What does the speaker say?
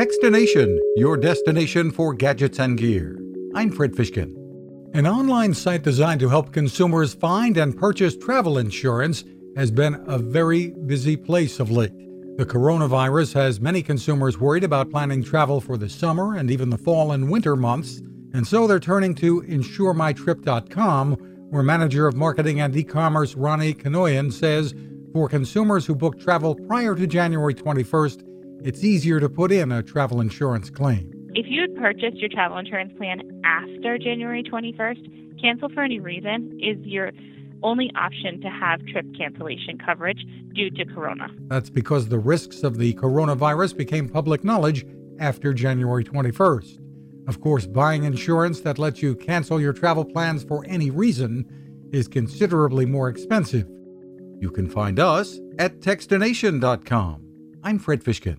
Techstination, your destination for gadgets and gear. I'm Fred Fishkin. An online site designed to help consumers find and purchase travel insurance has been a very busy place of late. The coronavirus has many consumers worried about planning travel for the summer and even the fall and winter months, and so they're turning to InsureMyTrip.com, where manager of marketing and e-commerce Ronnie Kanoyan says for consumers who book travel prior to January 21st, it's easier to put in a travel insurance claim. If you had purchased your travel insurance plan after January 21st, cancel for any reason is your only option to have trip cancellation coverage due to corona. That's because the risks of the coronavirus became public knowledge after January 21st. Of course, buying insurance that lets you cancel your travel plans for any reason is considerably more expensive. You can find us at Techstination.com. I'm Fred Fishkin.